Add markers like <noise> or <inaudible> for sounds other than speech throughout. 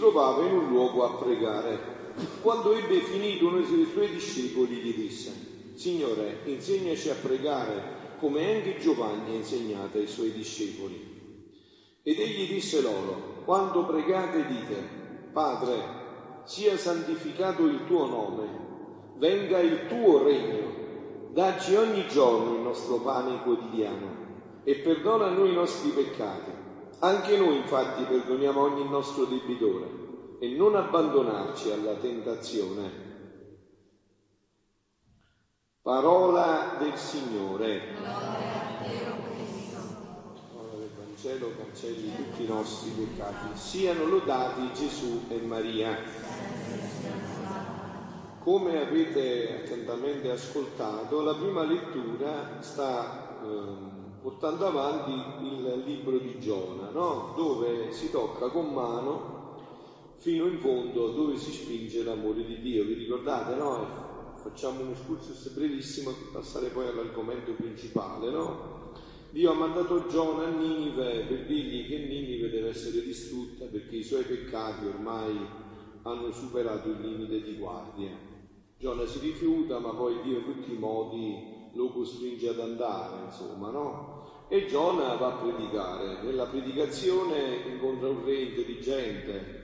trovava in un luogo a pregare. Quando ebbe finito uno dei suoi discepoli gli disse, Signore, insegnaci a pregare come anche Giovanni ha insegnato ai suoi discepoli. Ed egli disse loro, quando pregate dite, Padre, sia santificato il tuo nome, venga il tuo regno, dacci ogni giorno il nostro pane quotidiano e perdona noi i nostri peccati. Anche noi infatti perdoniamo ogni nostro debitore e non abbandonarci alla tentazione. Parola del Signore. Parola del Vangelo cancelli tutti i nostri peccati. Siano lodati Gesù e Maria. Come avete attentamente ascoltato, la prima lettura sta eh, portando avanti il libro di Giona, no? dove si tocca con mano fino in fondo dove si spinge l'amore di Dio. Vi ricordate, no? Facciamo un excursus brevissimo per passare poi all'argomento principale, no? Dio ha mandato Giona a Ninive per dirgli che Ninive deve essere distrutta perché i suoi peccati ormai hanno superato il limite di guardia. Giona si rifiuta, ma poi Dio in tutti i modi lo costringe ad andare, insomma, no? E Giona va a predicare. Nella predicazione incontra un re intelligente,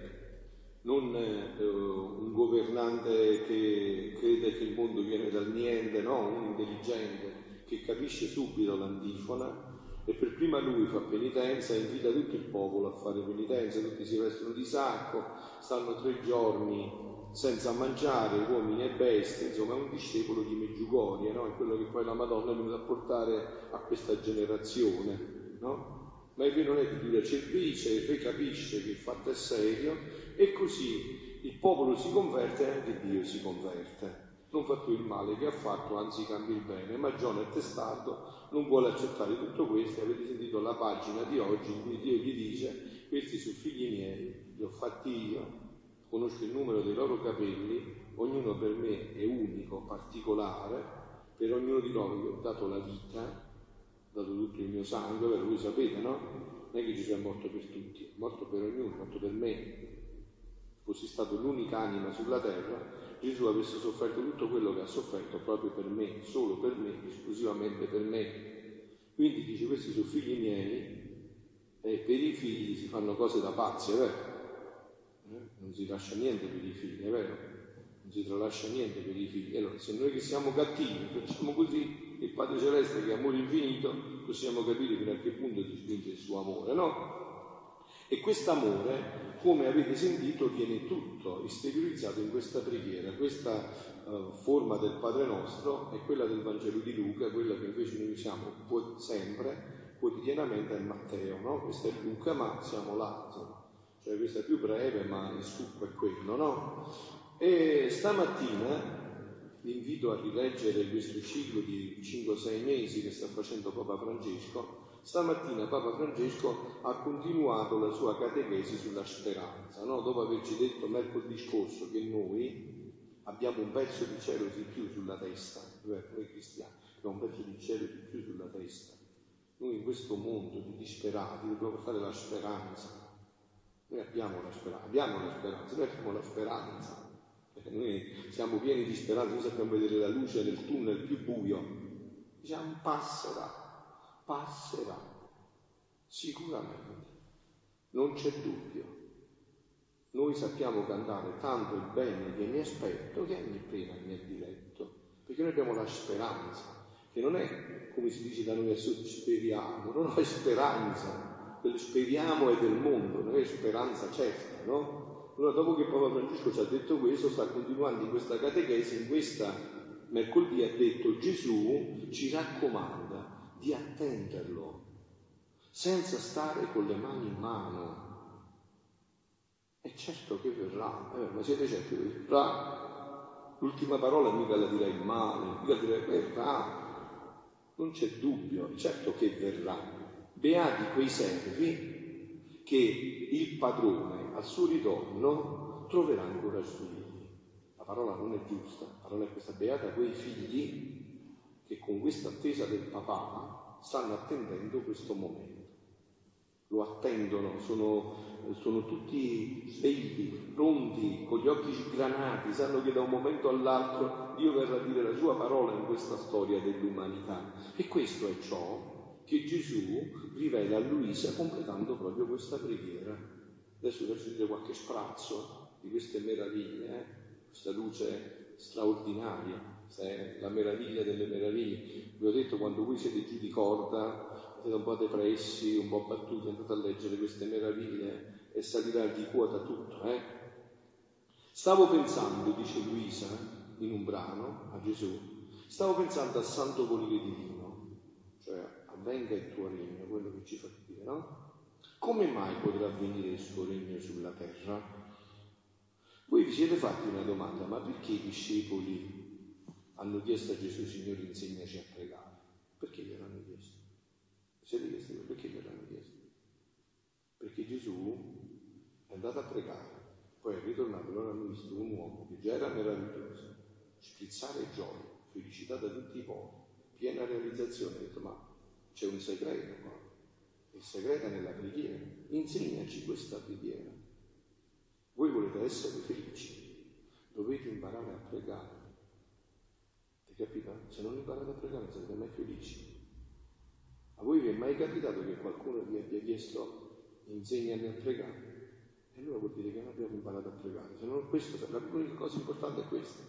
non eh, un governante che crede che il mondo viene dal niente, no? Un intelligente che capisce subito l'antifona e per prima lui fa penitenza e invita tutto il popolo a fare penitenza, tutti si vestono di sacco, stanno tre giorni senza mangiare uomini e bestie, insomma è un discepolo di Meggiugorie, no? è quello che poi la Madonna è venuta a portare a questa generazione. No? Ma re non è di dura cervice, re capisce che il fatto è serio e così il popolo si converte e anche Dio si converte. Non fa più il male che ha fatto, anzi cambia il bene, ma Giona è testato, non vuole accettare tutto questo. Avete sentito la pagina di oggi in cui Dio gli dice, questi sono figli miei, li ho fatti io, conosco il numero dei loro capelli, ognuno per me è unico, particolare, per ognuno di loro io ho dato la vita, ho dato tutto il mio sangue, per voi sapete, no? Non è che Gesù è morto per tutti, è morto per ognuno, è morto per me. Fossi stato l'unica anima sulla terra, Gesù avesse sofferto tutto quello che ha sofferto proprio per me, solo per me, esclusivamente per me. Quindi dice, questi sono figli miei, e per i figli si fanno cose da pazzi, è vero? Non si lascia niente per i figli, è vero? Non si tralascia niente per i figli. Allora, se noi che siamo cattivi facciamo così, il Padre Celeste che è amore infinito, possiamo capire fino a che punto ti spinge il suo amore, no? E quest'amore, come avete sentito, viene tutto esteriorizzato in questa preghiera. Questa uh, forma del Padre nostro è quella del Vangelo di Luca, quella che invece noi usiamo sempre, quotidianamente è Matteo, no? Questa è Luca, ma siamo là, insomma cioè questa è più breve, ma il succo è quello, no? E stamattina vi invito a rileggere questo ciclo di 5-6 mesi che sta facendo Papa Francesco. Stamattina Papa Francesco ha continuato la sua catechesi sulla speranza, no? dopo averci detto mercoledì scorso che noi abbiamo un pezzo di cielo di più sulla testa, noi cristiani, abbiamo un pezzo di cielo di più sulla testa. Noi in questo mondo di disperati dobbiamo portare la speranza, abbiamo la speranza, abbiamo la speranza, noi abbiamo la speranza. Perché noi siamo pieni di speranza, noi sappiamo vedere la luce nel tunnel più buio. Diciamo passerà, passerà, sicuramente, non c'è dubbio. Noi sappiamo cantare tanto il bene che mi aspetto che ogni pena mi è diretto, perché noi abbiamo la speranza, che non è come si dice da noi a sud, speriamo, non è speranza, quello speriamo è del mondo, non è speranza certa, no? Allora dopo che Papa Francesco ci ha detto questo, sta continuando in questa catechesi, in questa mercoledì ha detto Gesù ci raccomanda di attenderlo, senza stare con le mani in mano. E certo che verrà, eh, ma siete certi che verrà? L'ultima parola mica la direi male, mica direi verrà. Non c'è dubbio, certo che verrà. Beati quei servi che il padrone al suo ritorno troverà ancora figli. La parola non è giusta, la parola è questa, beata quei figli che con questa attesa del papà stanno attendendo questo momento. Lo attendono, sono, sono tutti svegli, pronti, con gli occhi sgranati, sanno che da un momento all'altro Dio verrà a dire la sua parola in questa storia dell'umanità. E questo è ciò che Gesù rivela a Luisa completando proprio questa preghiera. Adesso vi faccio dire qualche sprazzo di queste meraviglie, eh? questa luce straordinaria è la meraviglia delle meraviglie. Vi ho detto quando voi siete giù di corda, siete un po' depressi, un po' battuti, andate a leggere queste meraviglie e salirà di quota tutto. Eh? Stavo pensando, dice Luisa in un brano a Gesù, stavo pensando al santo volere divino, cioè avvenga il tuo regno, quello che ci fa dire, no? Come mai potrà avvenire il suo regno sulla terra? Voi vi siete fatti una domanda, ma perché i discepoli hanno chiesto a Gesù, Signore, insegnaci a pregare. Perché gliel'hanno chiesto? Siete chiesti perché gliel'hanno chiesto? Perché Gesù è andato a pregare, poi è ritornato, loro hanno visto un uomo che già era meraviglioso, sprizzare gioia, felicità da tutti i popoli, piena realizzazione, ha detto ma c'è un segreto qua, il segreto è nella preghiera, insegnaci questa preghiera. Voi volete essere felici, dovete imparare a pregare capito? Se non imparate a pregare non sarete mai felici. A voi vi è mai capitato che qualcuno vi abbia chiesto insegnami a pregare? E allora vuol dire che non abbiamo imparato a pregare. Se non questo, l'unica cosa importante è questa.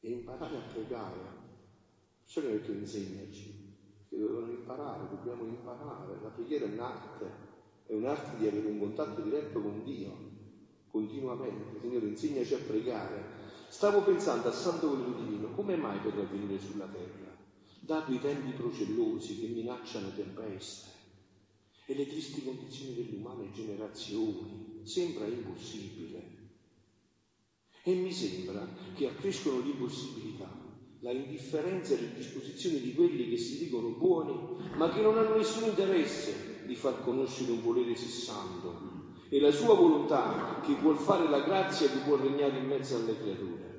E imparare a pregare. Ho detto insegnaci, che dovevano imparare, dobbiamo imparare. La preghiera è un'arte, è un'arte di avere un contatto diretto con Dio, continuamente. Signore, insegnaci a pregare Stavo pensando al santo volere divino, come mai potrà venire sulla terra, dato i tempi procellosi che minacciano tempeste e le tristi condizioni delle umane generazioni? Sembra impossibile. E mi sembra che accrescono l'impossibilità, la indifferenza e le disposizioni di quelli che si dicono buoni, ma che non hanno nessun interesse di far conoscere un volere sì santo e la sua volontà che vuol fare la grazia che può regnare in mezzo alle creature.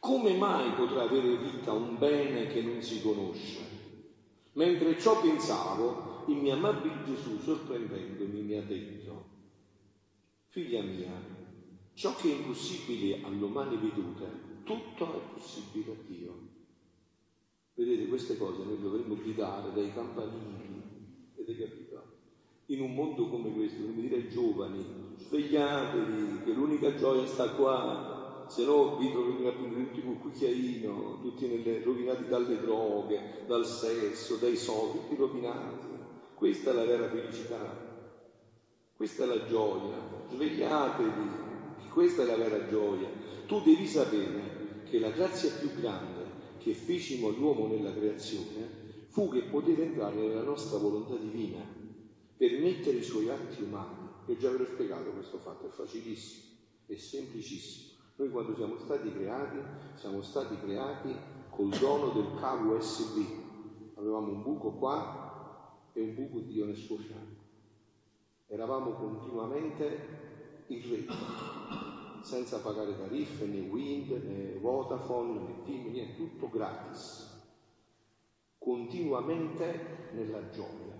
Come mai potrà avere vita un bene che non si conosce? Mentre ciò pensavo, il mio amabile Gesù, sorprendendomi, mi ha detto, figlia mia, ciò che è impossibile all'umane vedute, tutto è possibile a Dio. Vedete, queste cose noi dovremmo gridare dai campanili, avete capito? In un mondo come questo, dovremmo dire ai giovani, svegliatevi, che l'unica gioia sta qua, se no vi troverete col cucchiaino, tutti nelle, rovinati dalle droghe, dal sesso, dai soldi, tutti rovinati. Questa è la vera felicità, questa è la gioia, svegliatevi, questa è la vera gioia. Tu devi sapere che la grazia più grande che fecimo all'uomo nella creazione fu che poteva entrare nella nostra volontà divina per mettere i suoi atti umani. Io già ve l'ho spiegato questo fatto, è facilissimo, è semplicissimo. Noi quando siamo stati creati, siamo stati creati col dono del cavo USB. Avevamo un buco qua e un buco Dio nel suo fianco. Eravamo continuamente in rete, senza pagare tariffe, né Wind, né Vodafone, né Team, niente, tutto gratis. Continuamente nella gioia,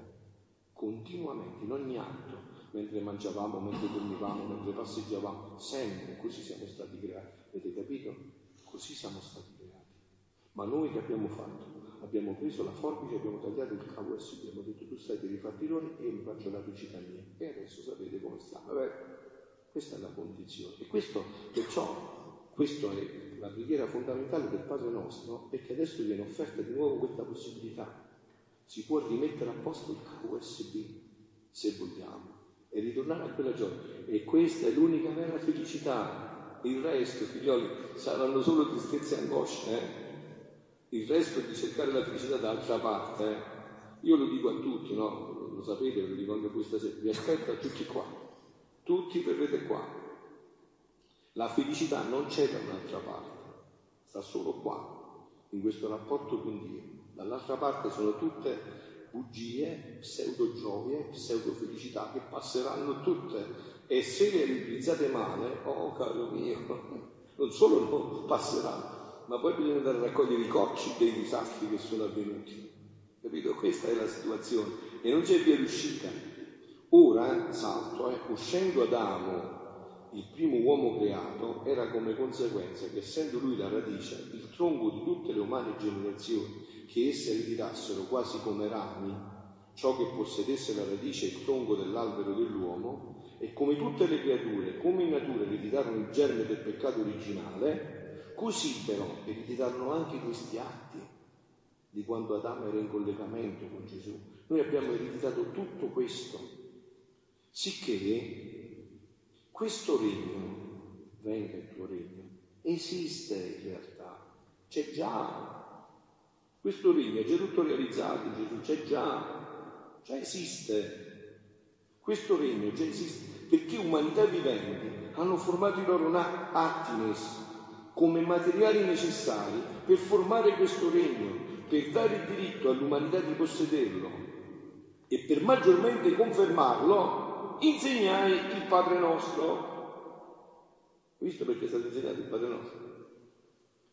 continuamente, in ogni atto mentre mangiavamo, mentre dormivamo, mentre passeggiavamo, sempre così siamo stati creati. Avete capito? Così siamo stati creati. Ma noi che abbiamo fatto? Abbiamo preso la forbice, abbiamo tagliato il cavo USB, abbiamo detto tu stai per i fatti loro e io mi faccio la felicità mia. E adesso sapete come stiamo. Vabbè, questa è la condizione. E questo, perciò, questa è la preghiera fondamentale del Padre nostro, perché adesso viene offerta di nuovo questa possibilità. Si può rimettere a posto il USB, se vogliamo e ritornare a quella gioia. E questa è l'unica vera felicità. Il resto, figlioli, saranno solo tristezze e angosce. Eh? Il resto è di cercare la felicità dall'altra parte. Eh? Io lo dico a tutti, no? Lo sapete, lo dico anche questa sera. Vi aspetto a tutti qua. Tutti verrete qua. La felicità non c'è da un'altra parte, sta solo qua, in questo rapporto con Dio. Dall'altra parte sono tutte bugie, pseudo gioie, pseudo felicità che passeranno tutte e se le utilizzate male, oh caro mio, <laughs> non solo non passeranno, ma poi bisogna andare a raccogliere i cocci dei disastri che sono avvenuti. Capito? Questa è la situazione e non c'è via d'uscita. Ora, salto, eh, uscendo Adamo, il primo uomo creato, era come conseguenza che essendo lui la radice, il tronco di tutte le umane generazioni, che esse ritirassero quasi come rami, ciò che possedesse la radice e il tronco dell'albero dell'uomo, e come tutte le creature, come in natura ereditarono il germe del peccato originale, così però ereditarono anche questi atti di quando Adamo era in collegamento con Gesù. Noi abbiamo ereditato tutto questo, sicché questo regno, venga il tuo regno, esiste in realtà, c'è già. Questo regno è già tutto realizzato in Gesù, c'è già, già esiste. Questo regno già esiste perché umanità viventi hanno formato i loro attines come materiali necessari per formare questo regno, per dare il diritto all'umanità di possederlo e per maggiormente confermarlo insegnai il Padre nostro. Visto perché è stato insegnato il Padre nostro?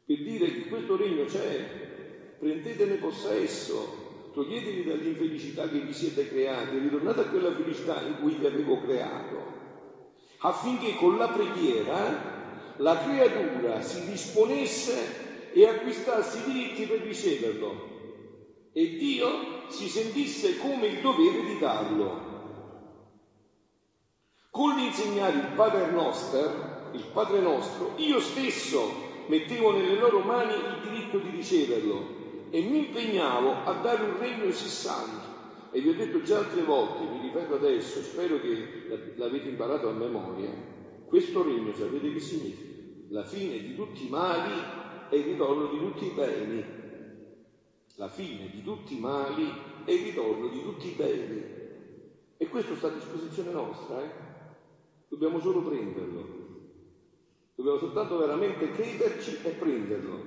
Per dire che questo regno c'è, prendetene possesso, toglietevi dall'infelicità che vi siete creati, ritornate a quella felicità in cui vi avevo creato affinché con la preghiera la creatura si disponesse e acquistasse i diritti per riceverlo e Dio si sentisse come il dovere di darlo. Con l'insegnare il Padre Nostro, il Padre nostro, io stesso mettevo nelle loro mani il diritto di riceverlo e mi impegnavo a dare un regno sessante e vi ho detto già altre volte, vi ripeto adesso, spero che l'avete imparato a memoria, questo regno sapete che significa? La fine di tutti i mali e il ritorno di tutti i beni. La fine di tutti i mali e il ritorno di tutti i beni. E questo sta a disposizione nostra, eh? Dobbiamo solo prenderlo. Dobbiamo soltanto veramente crederci e prenderlo.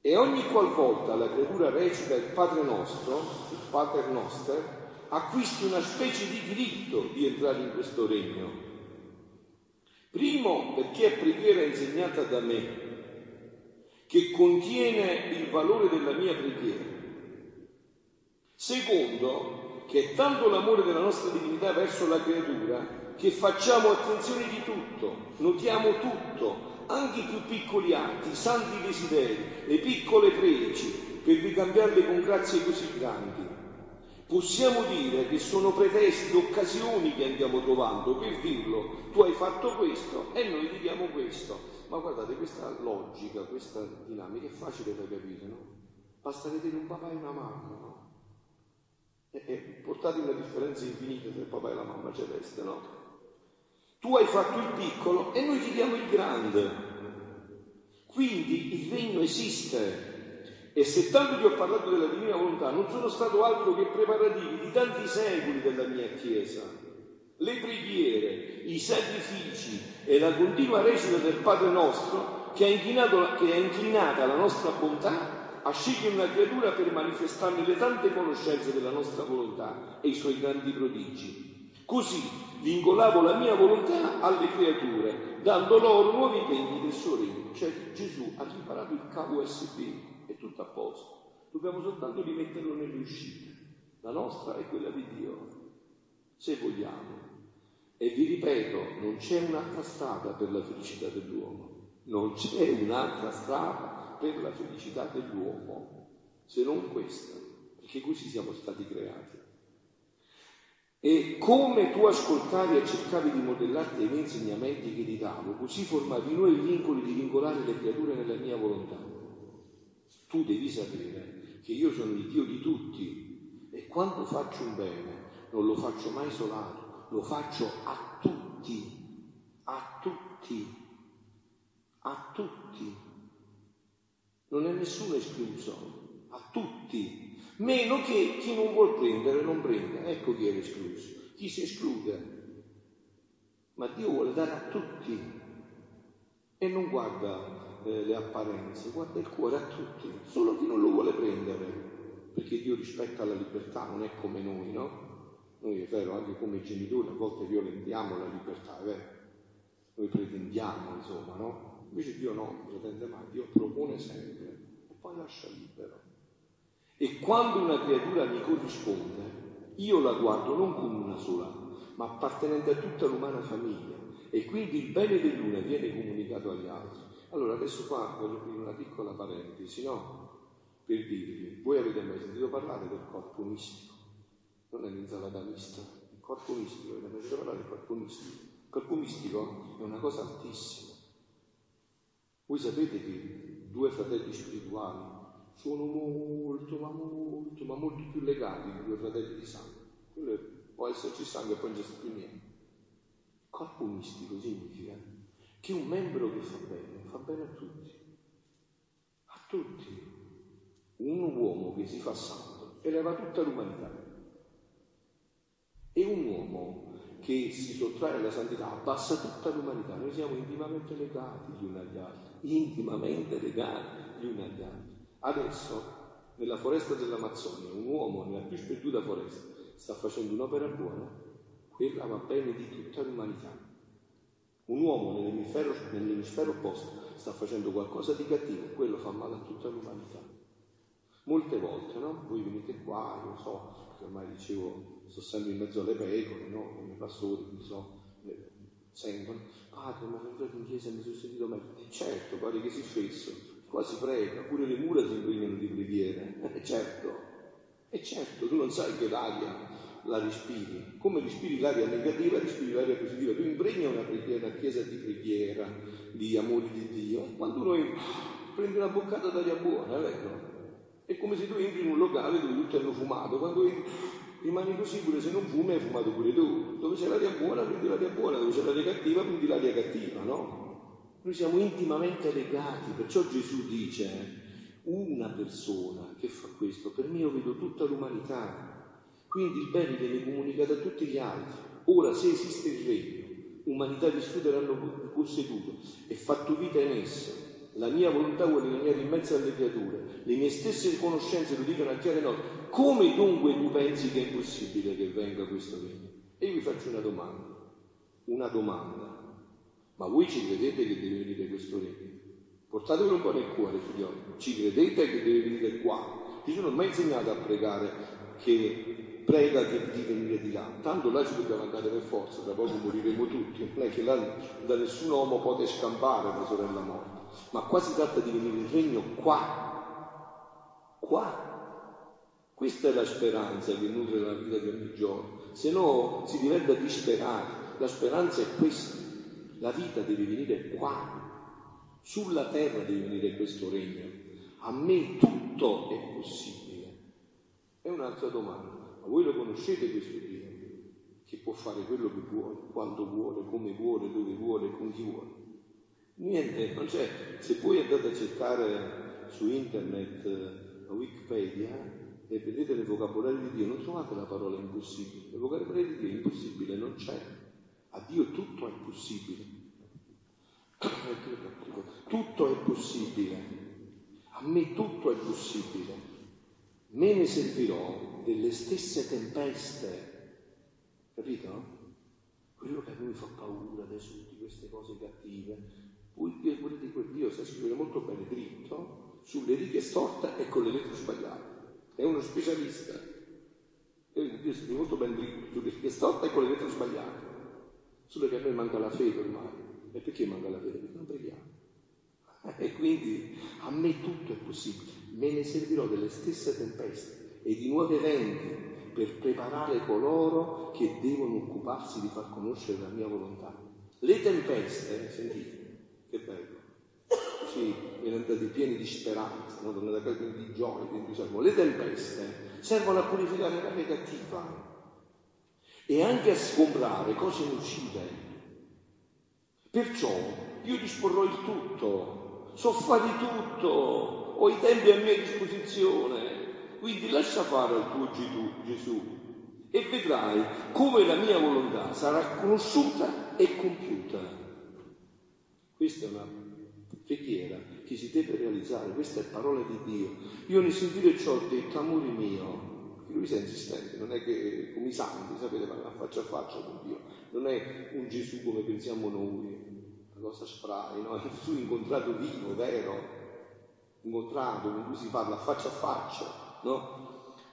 E ogni qualvolta la creatura recita il Padre nostro, il Pater Noster, acquisti una specie di diritto di entrare in questo regno. Primo perché è preghiera insegnata da me, che contiene il valore della mia preghiera. Secondo, che è tanto l'amore della nostra divinità verso la creatura che facciamo attenzione di tutto, notiamo tutto, anche i più piccoli atti, i santi desideri, le piccole pregi, per ricambiarle con grazie così grandi. Possiamo dire che sono pretesti, occasioni che andiamo trovando per dirlo, tu hai fatto questo e noi ti diamo questo. Ma guardate, questa logica, questa dinamica è facile da capire, no? Basta vedere un papà e una mamma, no? E, e portate una differenza infinita tra il papà e la mamma celeste, no? Tu hai fatto il piccolo e noi ti diamo il grande. Quindi il regno esiste. E se tanto ti ho parlato della divina volontà, non sono stato altro che preparativi di tanti secoli della mia Chiesa. Le preghiere, i sacrifici e la continua recita del Padre nostro che ha, inclinato, che ha inclinata la nostra bontà a scegliere una creatura per manifestarne le tante conoscenze della nostra volontà e i suoi grandi prodigi. Così vincolavo la mia volontà alle creature, dando loro nuovi impegni del suo regno. Cioè Gesù ha riparato il cavo USB, è tutto a posto. Dobbiamo soltanto rimetterlo nelle uscite. La nostra è quella di Dio, se vogliamo. E vi ripeto, non c'è un'altra strada per la felicità dell'uomo. Non c'è un'altra strada per la felicità dell'uomo, se non questa, perché così siamo stati creati. E come tu ascoltavi e cercavi di modellarti ai miei insegnamenti che ti davo, così formavi noi i vincoli di vincolare le creature nella mia volontà. Tu devi sapere che io sono il Dio di tutti e quando faccio un bene non lo faccio mai isolato, lo faccio a tutti, a tutti, a tutti. Non è nessuno escluso, a tutti meno che chi non vuol prendere non prenda. Ecco chi è escluso, chi si esclude. Ma Dio vuole dare a tutti e non guarda eh, le apparenze, guarda il cuore a tutti, solo chi non lo vuole prendere, perché Dio rispetta la libertà, non è come noi, no? Noi è vero, anche come genitori a volte violentiamo la libertà, è vero? Noi pretendiamo, insomma, no? Invece Dio no, non pretende mai, Dio propone sempre e poi lascia libero. E quando una creatura mi corrisponde, io la guardo non come una sola, ma appartenente a tutta l'umana famiglia. E quindi il bene dell'una viene comunicato agli altri. Allora adesso qua voglio aprire una piccola parentesi, no? Per dirvi, voi avete mai sentito parlare del corpo mistico? Non è l'insalata mista, il corpo mistico, avete mai sentito parlare del corpo mistico? Il corpo mistico è una cosa altissima. Voi sapete che due fratelli spirituali sono molto, ma molto, ma molto più legati di due fratelli di sangue. Quello può esserci sangue e poi non c'è più niente. Corpo mistico significa che un membro che fa bene, fa bene a tutti. A tutti. Un uomo che si fa santo eleva tutta l'umanità. E un uomo che si sottrae alla santità abbassa tutta l'umanità. Noi siamo intimamente legati gli uni agli altri, intimamente legati gli uni agli altri. Adesso, nella foresta dell'Amazzonia, un uomo nella più sperduta foresta sta facendo un'opera buona, quella va bene di tutta l'umanità. Un uomo nell'emisfero, nell'emisfero opposto sta facendo qualcosa di cattivo, quello fa male a tutta l'umanità. Molte volte, no? Voi venite qua, io so, perché ormai dicevo, sto sempre in mezzo alle pecore, no? Come pastori, non so, sentono, padre, ma sono entrato in chiesa e mi sono sentito meglio. Certo, pare che si fesso, qua si prega, pure le mura si impegnano di preghiere, eh, certo. E certo, tu non sai che l'aria la respiri. Come respiri l'aria negativa, respiri l'aria positiva. Tu impregni una, preghiera, una chiesa di preghiera, di amore di Dio. Quando noi prendi una boccata d'aria buona, è vero? È come se tu entri in un locale dove tutti hanno fumato. Quando entri, rimani così pure se non fumi hai fumato pure tu. Dove c'è l'aria buona prendi l'aria buona, dove c'è l'aria cattiva prendi l'aria cattiva, no? Noi siamo intimamente legati, perciò Gesù dice una persona che fa questo, per me io vedo tutta l'umanità. Quindi il bene viene comunicato a tutti gli altri. Ora, se esiste il regno, umanità vissuta l'hanno posseduto e fatto vita in essa, la mia volontà vuole rimanere in mezzo alle creature, le mie stesse conoscenze lo dicono a chiare note. Come dunque tu pensi che è impossibile che venga questo regno? E io vi faccio una domanda, una domanda. Ma voi ci credete che deve venire questo regno? Portatelo un po' nel cuore, figlioli. Ci credete che deve venire qua? Gesù non mi ha insegnato a pregare che prega che di venire di là. Tanto là ci dobbiamo andare per forza, tra poco moriremo tutti. Non è che là da nessun uomo può scampare la sorella morta. Ma qua si tratta di venire il regno qua. Qua. Questa è la speranza che nutre la vita di ogni giorno. Se no si diventa disperati. La speranza è questa. La vita deve venire qua. Sulla terra deve venire questo regno. A me tutto è possibile. È un'altra domanda. Ma voi lo conoscete questo Dio? Che può fare quello che vuole, quando vuole, come vuole, dove vuole, con chi vuole. Niente, non c'è. Se voi andate a cercare su internet la Wikipedia e vedete il vocabolario di Dio, non trovate la parola impossibile. Il vocabolario di Dio impossibile, non c'è. A Dio tutto è possibile. Tutto è possibile. A me tutto è possibile. Me ne servirò delle stesse tempeste. Capito? Quello che a noi fa paura adesso di queste cose cattive. Poi pure di quel Dio sa scrivere molto bene dritto, sulle righe storte e con le lettere sbagliate. È uno specialista. Dio scrive molto ben dritto, sulle righe storte e con le lettere sbagliate. Solo che a noi manca la fede ormai. E perché manca la fede? Perché non preghiamo. <laughs> E quindi a me tutto è possibile. Me ne servirò delle stesse tempeste e di nuovi eventi per preparare coloro che devono occuparsi di far conoscere la mia volontà. Le tempeste, sentite, che bello, così viene andati pieni di speranza, no? tornate a pieni di gioia, di entusiasmo. Le tempeste servono a purificare l'aria cattiva e anche a sgombrare cose nocive. Perciò io disporrò il tutto, so fare tutto, ho i tempi a mia disposizione, quindi lascia fare al tuo Gesù e vedrai come la mia volontà sarà conosciuta e compiuta. Questa è una preghiera che si deve realizzare, questa è parola di Dio. Io nel sentire ciò ho detto, amore mio, perché lui sia insistente, non è che come i santi, sapete, parla faccia a faccia con Dio, non è un Gesù come pensiamo noi, cosa spray, no? Gesù incontrato vivo, vero, incontrato, con cui si parla faccia a faccia, no?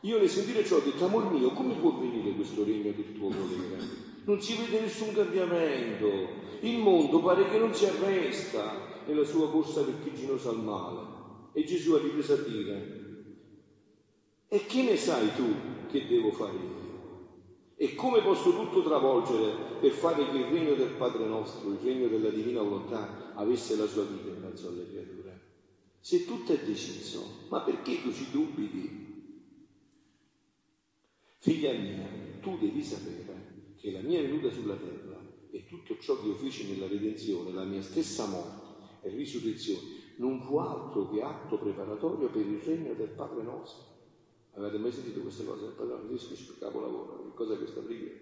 Io nel sentire ciò ho detto, amor mio, come può venire questo regno del tuo volere? Non si vede nessun cambiamento, il mondo pare che non si arresta nella sua corsa vertiginosa al male. E Gesù ha ripreso a dire, e che ne sai tu che devo fare io? E come posso tutto travolgere per fare che il regno del Padre nostro, il regno della divina volontà, avesse la sua vita in mezzo alle creature? Se tutto è deciso, ma perché tu ci dubiti? Figlia mia, tu devi sapere che la mia venuta sulla terra e tutto ciò che io feci nella redenzione, la mia stessa morte e risurrezione, non fu altro che atto preparatorio per il regno del Padre nostro. Avete mai sentito queste cose? Il padrone riesco sul capolavoro. Che cos'è questa preghiera?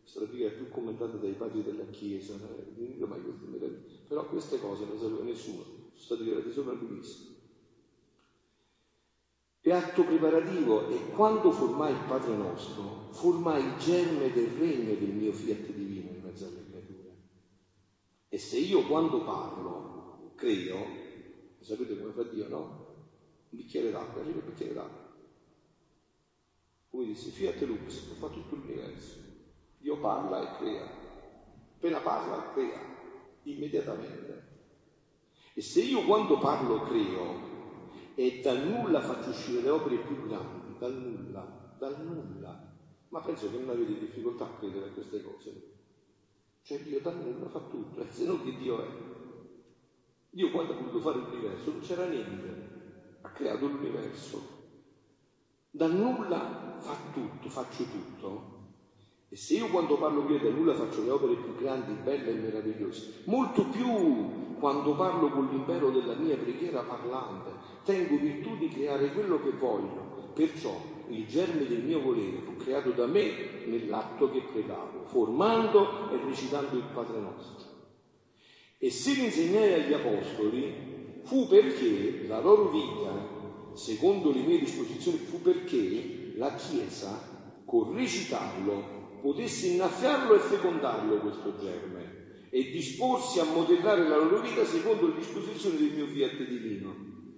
Questa preghiera è più commentata dai padri della Chiesa, non dico mai queste. Però queste cose non sapeva nessuno, sono state tirate sopra lui È atto preparativo e quando formai il Padre nostro, formai il germe del regno del mio fiat divino in mezzo alle creature. E se io quando parlo credo, sapete come fa Dio, no? Un bicchiere d'acqua, arriva il bicchiere d'acqua come disse Fiat Lux, fa tutto l'universo. Dio parla e crea. Appena parla, crea, immediatamente. E se io quando parlo creo e dal nulla faccio uscire le opere più grandi, dal nulla, dal nulla, ma penso che non avete difficoltà a credere a queste cose. Cioè Dio dal nulla fa tutto, e se no che Dio è? Dio quando ha voluto fare l'universo non c'era niente, ha creato l'universo. Dal nulla faccio tutto. E se io quando parlo qui da nulla faccio le opere più grandi, belle e meravigliose, molto più quando parlo con l'impero della mia preghiera parlante, tengo virtù di creare quello che voglio. Perciò il germe del mio volere fu creato da me nell'atto che pregavo, formando e recitando il Padre nostro. E se l'insegnai agli apostoli fu perché la loro vita, secondo le mie disposizioni, fu perché la Chiesa, con recitarlo, potesse innaffiarlo e fecondarlo questo germe e disporsi a modellare la loro vita secondo le disposizioni del mio fiat divino.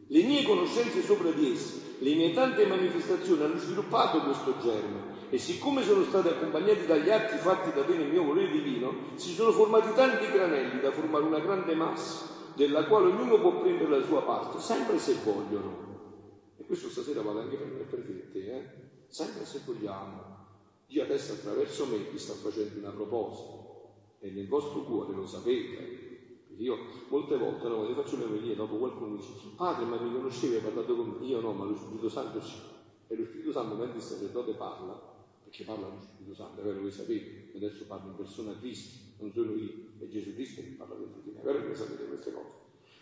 Le mie conoscenze sopra di essi, le mie tante manifestazioni hanno sviluppato questo germe e siccome sono stati accompagnati dagli atti fatti da te nel mio volere divino, si sono formati tanti granelli da formare una grande massa della quale ognuno può prendere la sua parte, sempre se vogliono. E questo stasera vale anche per me e per te, eh? Sempre se vogliamo. Dio adesso attraverso me vi sta facendo una proposta e nel vostro cuore lo sapete. Io molte volte no, quando faccio le omelie, dopo qualcuno dice, padre ma mi conoscevi, hai parlato con me? Io no, ma lo Spirito Santo sì. E lo Spirito Santo mentre il sacerdote parla, perché parla lo Spirito Santo, è vero, voi sapete, adesso parlo in persona a Cristo, non sono io, è Gesù Cristo che parla dentro di me, è vero che sapete queste cose.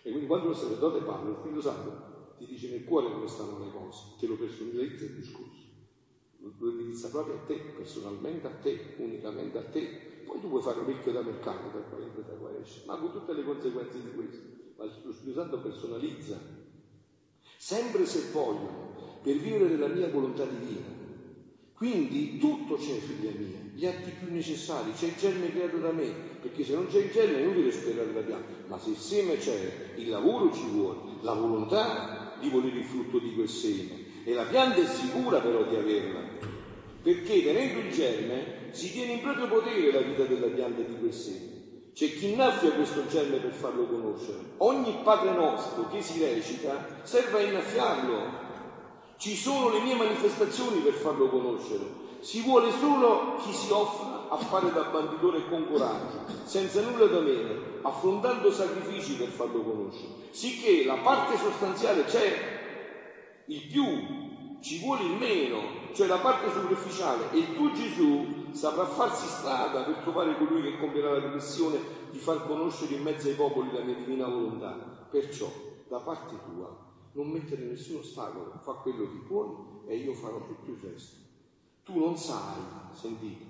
E quindi quando lo sacerdote parla, lo Spirito Santo ti dice nel cuore come stanno le cose, te lo personalizza il discorso lo indirizza proprio a te, personalmente a te, unicamente a te. Poi tu puoi fare un ricchio da mercato per entra da qua esce, ma con tutte le conseguenze di questo. Ma lo Spirito Santo personalizza. Sempre se voglio, per vivere nella mia volontà divina. Quindi tutto c'è, figlia mia, gli atti più necessari, c'è il germe creato da me, perché se non c'è il germe è inutile sperare la pianta, ma se il seme c'è, il lavoro ci vuole, la volontà di volere il frutto di quel seme, e la pianta è sicura però di averla, perché tenendo il germe si tiene in proprio potere la vita della pianta di quel seme. C'è chi innaffia questo germe per farlo conoscere. Ogni Padre nostro che si recita serve a innaffiarlo. Ci sono le mie manifestazioni per farlo conoscere. Si vuole solo chi si offra a fare da banditore con coraggio, senza nulla da meno, affrontando sacrifici per farlo conoscere. Sicché la parte sostanziale c'è, il più, ci vuole il meno, cioè la parte superficiale, e tuo Gesù saprà farsi strada per trovare colui che compierà la missione di far conoscere in mezzo ai popoli la mia divina volontà. Perciò, da parte tua, non mettere nessun ostacolo, fa quello che puoi e io farò tutto il resto. Tu non sai, sentite,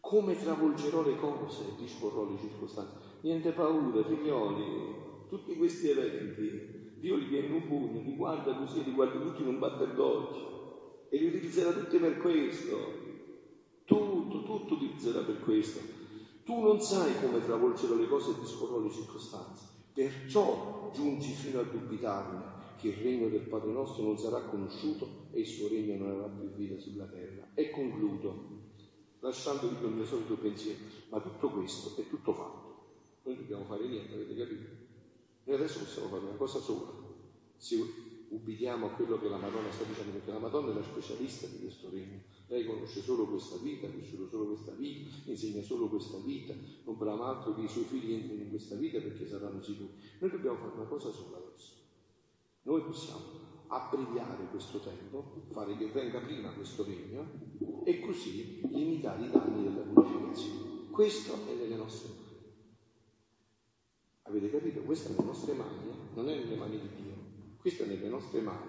come travolgerò le cose e disporrò le circostanze. Niente paura, figlioli, tutti questi eventi Dio li viene in un pugno, li guarda così, li guarda tutti in un batter d'occhio e li utilizzerà tutti per questo. Tutto, tutto utilizzerà per questo. Tu non sai come travolgere le cose e disporrò le circostanze. Perciò giungi fino a dubitarne che il regno del Padre nostro non sarà conosciuto e il suo regno non avrà più vita sulla terra. E concludo, lasciandovi con il mio solito pensiero, ma tutto questo è tutto fatto. Noi dobbiamo fare niente, avete capito? Noi adesso possiamo fare una cosa sola. Se ubbidiamo a quello che la Madonna sta dicendo, perché la Madonna è la specialista di questo regno. Lei conosce solo questa vita, ha vissuto solo questa vita, insegna solo questa vita, non brama altro che i suoi figli entrino in questa vita perché saranno sicuri. Noi dobbiamo fare una cosa sola adesso. Noi possiamo abbreviare questo tempo, fare che venga prima questo regno e così limitare i danni della purificazione. Questo è nelle nostre mani. Avete capito? Questo è nelle nostre mani, non è nelle mani di Dio. Questo è nelle nostre mani.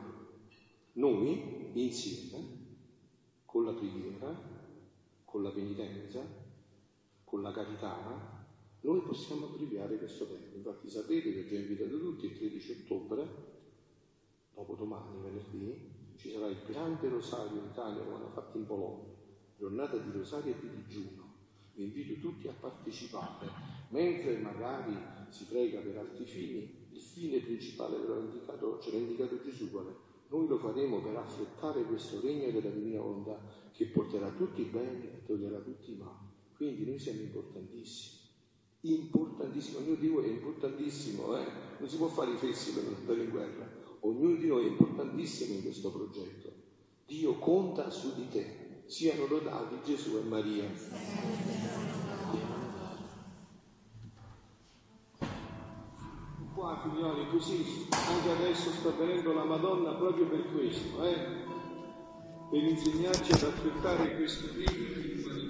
Noi insieme, con la preghiera, con la penitenza, con la carità, noi possiamo abbreviare questo tempo. Infatti sapete che ho già invitato tutti il 13 ottobre, dopo domani, venerdì, ci sarà il grande rosario in Italia come hanno fatto in Polonia, giornata di rosario e di digiuno. Vi invito tutti a partecipare, mentre magari si prega per altri fini, il fine principale ve l'ha indicato, ce indicato Gesù qual? Noi lo faremo per affrettare questo regno della divina volontà che porterà tutti i beni e toglierà tutti i mali. Quindi noi siamo importantissimi, importantissimi, ognuno di voi è importantissimo, eh? non si può fare i fessi per andare in guerra, ognuno di noi è importantissimo in questo progetto. Dio conta su di te, siano lodati Gesù e Maria. qua figlioli così anche adesso sta venendo la Madonna proprio per questo eh? per insegnarci ad affrontare questi figli